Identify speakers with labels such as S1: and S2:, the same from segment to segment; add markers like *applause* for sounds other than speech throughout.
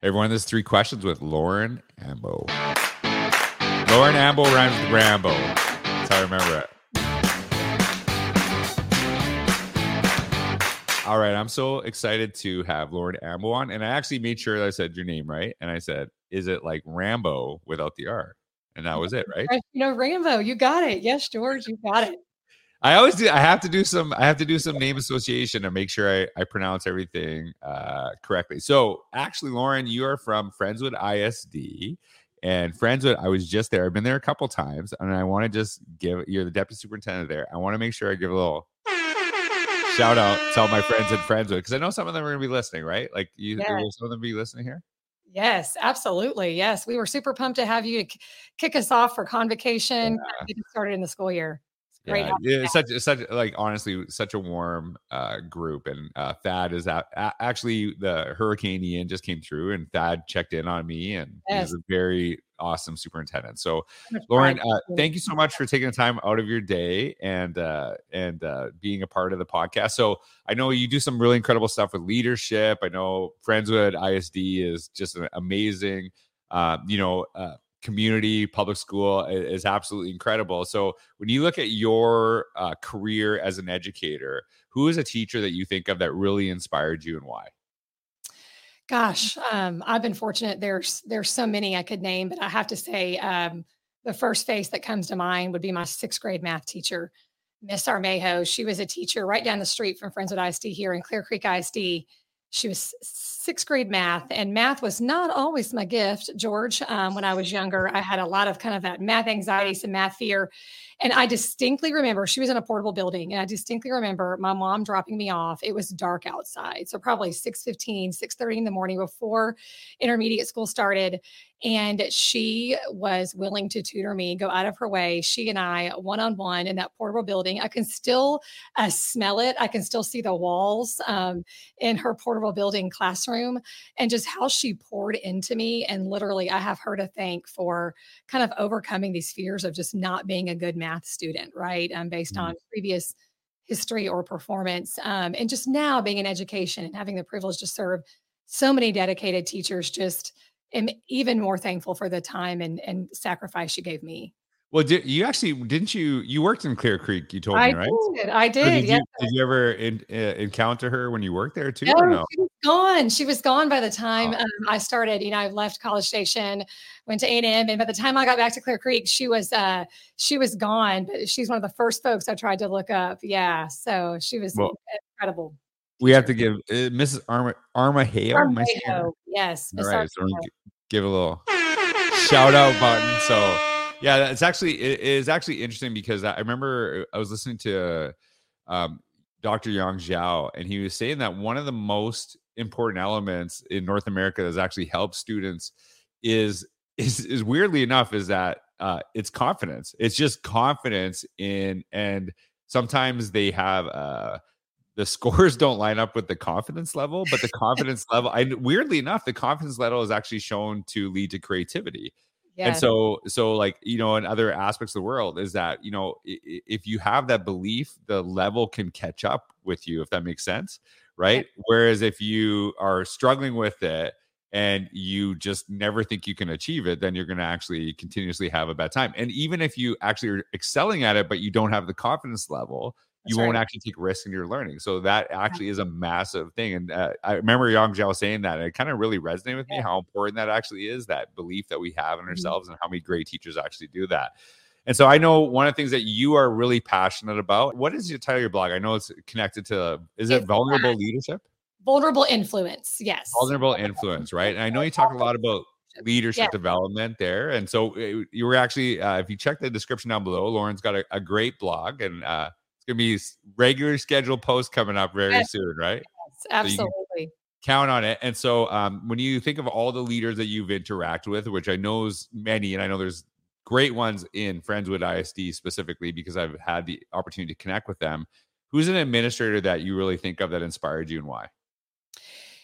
S1: Everyone, there's three questions with Lauren Ambeau. Lauren Ambeau rhymes with Rambo. That's how I remember it. All right, I'm so excited to have Lauren Ambeau on, and I actually made sure that I said your name right, and I said, "Is it like Rambo without the R?" And that was it, right?
S2: You know, Rambo, you got it. Yes, George, you got it.
S1: I always do. I have to do some. I have to do some name association to make sure I, I pronounce everything uh, correctly. So, actually, Lauren, you are from Friendswood ISD, and Friendswood. I was just there. I've been there a couple times, and I want to just give. You're the deputy superintendent there. I want to make sure I give a little shout out to all my friends and Friendswood because I know some of them are going to be listening. Right? Like you,
S2: Yes.
S1: will some of them be listening here?
S2: Yes, absolutely. Yes, we were super pumped to have you k- kick us off for convocation.
S1: Yeah.
S2: Get started in the school year.
S1: Yeah,
S2: having you
S1: yeah,
S2: back.
S1: it's such it's such like honestly such a warm uh group and uh Thad is out a- actually the Hurricane Ian just came through and Thad checked in on me and
S2: Yes.
S1: he's a very awesome superintendent. So Lauren, uh, thank you so much for taking the time out of your day and uh and uh being a part of the podcast. So I know you do some really incredible stuff with leadership. I know Friendswood ISD is just an amazing uh, you know, uh community public school is absolutely incredible. So when you look at your uh, career as an educator, who is a teacher that you think of that really inspired you and why?
S2: Gosh, um, I've been fortunate. There's there's so many I could name, but I have to say um, the first face that comes to mind would be my sixth grade math teacher, Miss Armejo. She was a teacher right down the street from Friendswood ISD here in Clear Creek ISD. She was sixth grade math, and math was not always my gift, George. Um, when I was younger, I had a lot of kind of that math anxiety, some math fear. And I distinctly remember she was in a portable building, and I distinctly remember my mom dropping me off. It was dark outside, so probably 6 6:30 in the morning before intermediate school started. And she was willing to tutor me, go out of her way. She and I, one on one in that portable building. I can still uh, smell it. I can still see the walls um, in her portable building classroom and just how she poured into me. And literally, I have her to thank for kind of overcoming these fears of just not being a good math student, right? Um, based
S1: Mhm.
S2: on previous history or performance. Um, and just now being in education and having the privilege to serve so many dedicated teachers, just am even more thankful for the time and, and sacrifice you gave me.
S1: Well, did you actually didn't you you worked in Clear Creek? You told
S2: I
S1: me right.
S2: did. I
S1: So
S2: did.
S1: did,
S2: yes.
S1: you, did you ever in, uh, encounter her when you worked there too,
S2: No,
S1: no?
S2: she was gone. She was gone by the time
S1: Oh.
S2: um, I started. You know, I left College Station, went to A and M, and by the time I got back to Clear Creek, she was uh, she was gone. But she's one of the first folks I tried to look up. Yeah, so she was
S1: Well,
S2: incredible.
S1: We have to give uh, Mrs. Arma Armaheo. am I saying
S2: yes.
S1: All right, so we're
S2: Armejo.
S1: gonna gi- give a little shout out button. So yeah, it's actually it is actually interesting because I remember I was listening to um, Dr. Yong Zhao, and he was saying that one of the most important elements in North America that's actually helped students is *laughs* is, is weirdly enough is that uh, it's confidence. It's just confidence in and sometimes they have uh the scores *laughs* don't line up with the confidence level, but the confidence level, I weirdly enough, the confidence level is actually shown to lead to creativity. And so, so like you know, in other aspects of the world, is that you know, if you have that belief, the level can catch up with you, if that makes sense, right? Whereas if you are struggling with it and you just never think you can achieve it, then you're going to actually continuously have a bad time. And even if you actually are excelling at it, but you don't have the confidence level, you won't
S2: right.
S1: actually take risks in your learning. So that actually is a massive thing. And uh, I remember Yong Zhao saying that, and it kind of really resonated with me how important that actually is that belief that we have in
S2: Mhm.
S1: ourselves and how many great teachers actually do that. And so I know one of the things that you are really passionate about. What is your title of your blog? I know it's connected to is it
S2: It's,
S1: vulnerable leadership?
S2: Vulnerable influence. Yes.
S1: Vulnerable influence, right? And I know you talk a lot about leadership
S2: Yeah.
S1: development there. And so uh, you were actually, uh, if you check the description down below, Lauren's got a, a great blog and uh, to be regular scheduled posts coming up very
S2: Yes.
S1: soon, right?
S2: Yes, absolutely.
S1: count on it. And so um, when you think of all the leaders that you've interacted with, which I know is many, and I know there's great ones in Friendswood ISD specifically because I've had the opportunity to connect with them. Who's an administrator that you really think of that inspired you and why?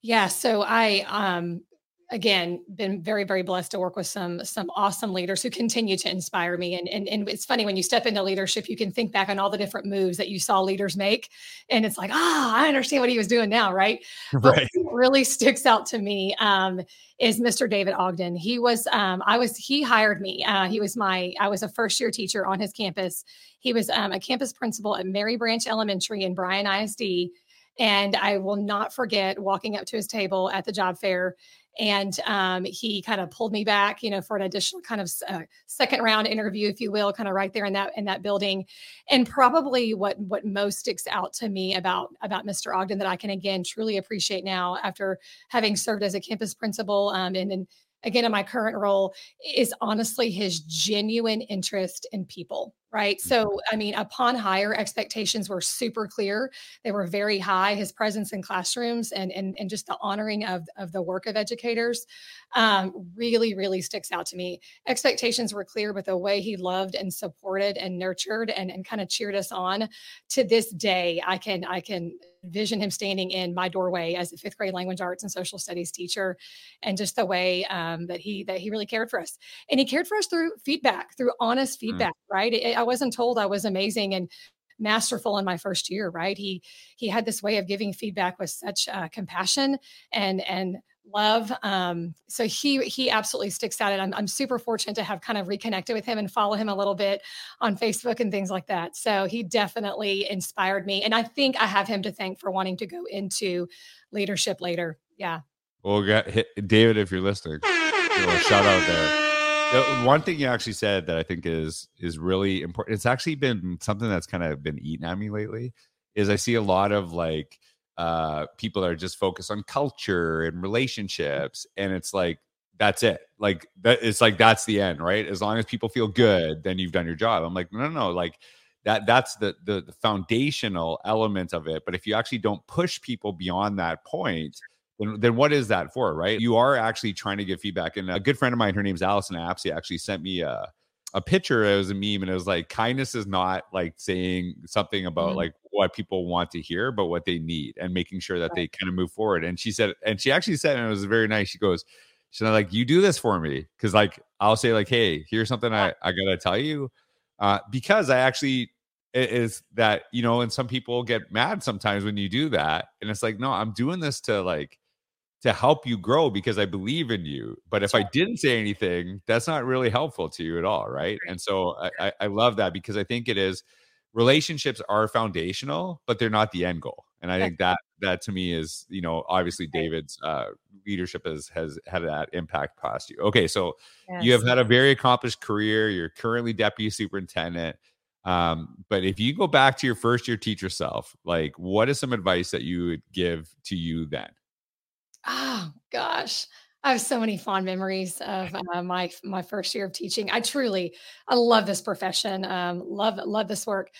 S2: Yeah. So I um again been very, very blessed to work with some some awesome leaders who continue to inspire me. And and, and it's funny when you step into leadership, you can think back on all the different moves that you saw leaders make. And it's like, ah, I understand what he was doing now, right? *laughs* But
S1: Right.
S2: really sticks out to me um, is Mr. David Ogden. He was, um, I was, he hired me. Uh, he was my, I was a first year teacher on his campus. He was um, a campus principal at Mary Branch Elementary in Bryan ISD. And I will not forget walking up to his table at the job fair and um, he kind of pulled me back you know for an additional kind of uh, second round interview if you will kind of right there in that in that building. And probably what what most sticks out to me about about mr ogden that i can again truly appreciate now after having served as a campus principal um, and, and again in my current role is honestly his genuine interest in people right mm-hmm. so i mean upon hire expectations were super clear they were very high his presence in classrooms and and, and just the honoring of, of the work of educators um, really really sticks out to me expectations were clear but the way he loved and supported and nurtured and, and kind of cheered us on to this day i can i can envision him standing in my doorway as a fifth grade language arts and social studies teacher and just the way um, that he that he really cared for us and he cared for us through feedback through honest mm. feedback mm. right it, I wasn't told I was amazing and masterful in my first year right? He he had this way of giving feedback with such uh, compassion and and love um so he he absolutely sticks out and I'm, I'm super fortunate to have kind of reconnected with him and follow him a little bit on facebook and things like that. So he definitely inspired me and i think i have him to thank for wanting to go into leadership later. Yeah.
S1: Well david if you're listening shout out there one thing you actually said that I think is is really important. It's actually been something that's kind of been eating at me lately. Is I see a lot of like uh, people that are just focused on culture and relationships, and it's like that's it. Like that, it's like that's the end, right? As long as people feel good, then you've done your job. I'm like, no, no, no. Like that that's the, the the foundational element of it. But if you actually don't push people beyond that point, then, then what is that for, right? You are actually trying to give feedback. And a good friend of mine, her name's Allison Apsey, actually sent me a, a picture. It was a meme, and it was like, kindness is not like saying something about mm-hmm. like what people want to hear, but what they need, and making sure that right. they kind of move forward. And she said, and she actually said, and it was very nice. She goes, she's like, you do this for me, because like I'll say like, hey, here's something I I gotta tell you, uh, because I actually is that you know and some people get mad sometimes when you do that and it's like no i'm doing this to like to help you grow because I believe in you. But if I didn't say anything, that's not really helpful to you at all, right? And so I, I love that because I think it is relationships are foundational, but they're not the end goal. And I think that that to me is, you know, obviously David's uh, leadership has has had that impact past you. Okay, so yes. you have had a very accomplished career. You're currently deputy superintendent. Um, but if you go back to your first year teacher self, like what is some advice that you would give to you then?
S2: Oh gosh. I have so many fond memories of *laughs* uh, my my first year of teaching. I truly, I love this profession. Um, love love this work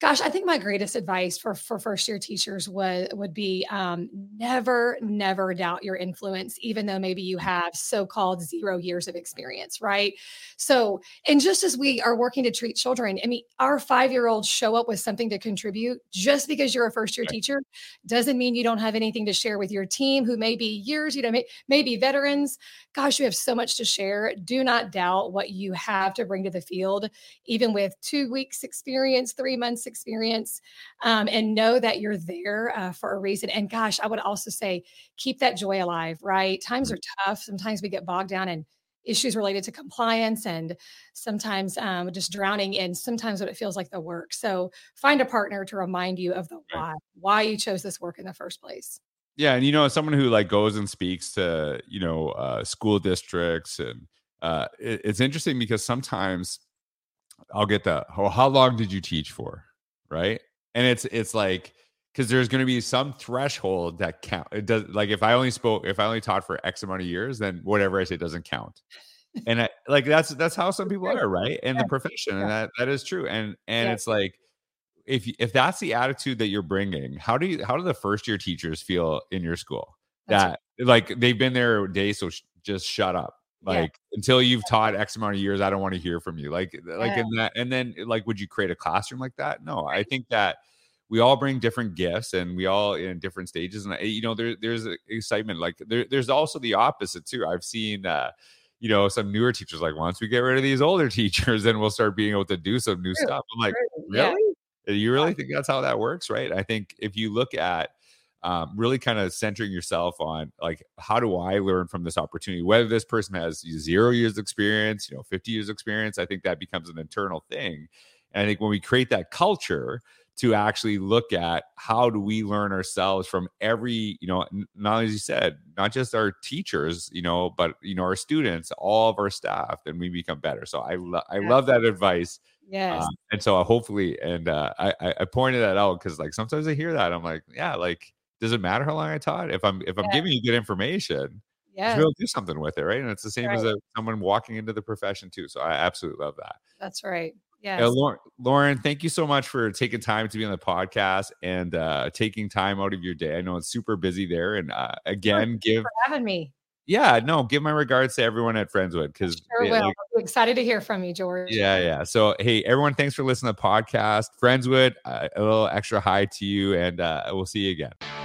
S2: gosh, I think my greatest advice for for first year teachers would would be um, never never doubt your influence, even though maybe you have so called zero years of experience, right? So, and just as we are working to treat children, I mean, our five year olds show up with something to contribute. Just because you're a first year right. teacher doesn't mean you don't have anything to share with your team, who may be years, you know, may, maybe veterans. Gosh, you have so much to share. Do not doubt what you have to bring to the field, even with two weeks experience, three months experience um, and know that you're there uh, for a reason. And gosh, I would also say keep that joy alive, right? Times are tough. Sometimes we get bogged down in issues related to compliance and sometimes um, just drowning in sometimes what it feels like the work. So find a partner to remind you of the why, why you chose this work in the first place.
S1: Yeah, and you know, someone who like goes and speaks to you know uh, school districts, and uh, it, it's interesting because sometimes I'll get the, oh, how long did you teach for? Right? And it's it's like because there's going to be some threshold that count. It does like if I only spoke, if I only taught for X amount of years, then whatever I say doesn't count. and I, like that's that's how some people are, right? In yeah. the profession, yeah. and that that is true. And and yeah. it's like if if that's the attitude that you're bringing, how do you how do the first year teachers feel in your school? That's that right. like they've been there a day, so sh- just shut up like yeah. until you've taught x amount of years i don't want to hear from you like like in that and then like would you create a classroom like that no i think that we all bring different gifts and we all in different stages and you know there, there's excitement like there, there's also the opposite too i've seen uh you know some newer teachers like once we get rid of these older *laughs* teachers then we'll start being able to do some new True. stuff i'm like True. really yeah. you really think that's how that works right i think if you look at um, really kind of centering yourself on like how do i learn from this opportunity? Whether this person has zero years experience you know 50 years experience i think that becomes an internal thing. And i think when we create that culture to actually look at how do we learn ourselves from every you know not as you said not just our teachers you know but you know our students all of our staff then we become better. So i, lo- I love that advice
S2: yes.
S1: um, and so uh, hopefully and uh, I, I pointed that out because like sometimes i hear that i'm like yeah like does it matter how long i taught if i'm if i'm giving you good information
S2: yeah
S1: we'll do something with it right and it's the same
S2: right.
S1: as a, someone walking into the profession too so i absolutely love that
S2: that's right Yes.
S1: Yeah, Lauren, Lauren, thank you so much for taking time to be on the podcast and uh, taking time out of your day. I know it's super busy there. And uh, again, give
S2: having me.
S1: Yeah, no, give my regards to everyone at Friendswood because
S2: sure will. Like, excited to hear from you, George.
S1: Yeah, yeah. So, hey, everyone, thanks for listening to the podcast. Friendswood, uh, a little extra hi to you, and uh, we'll see you again.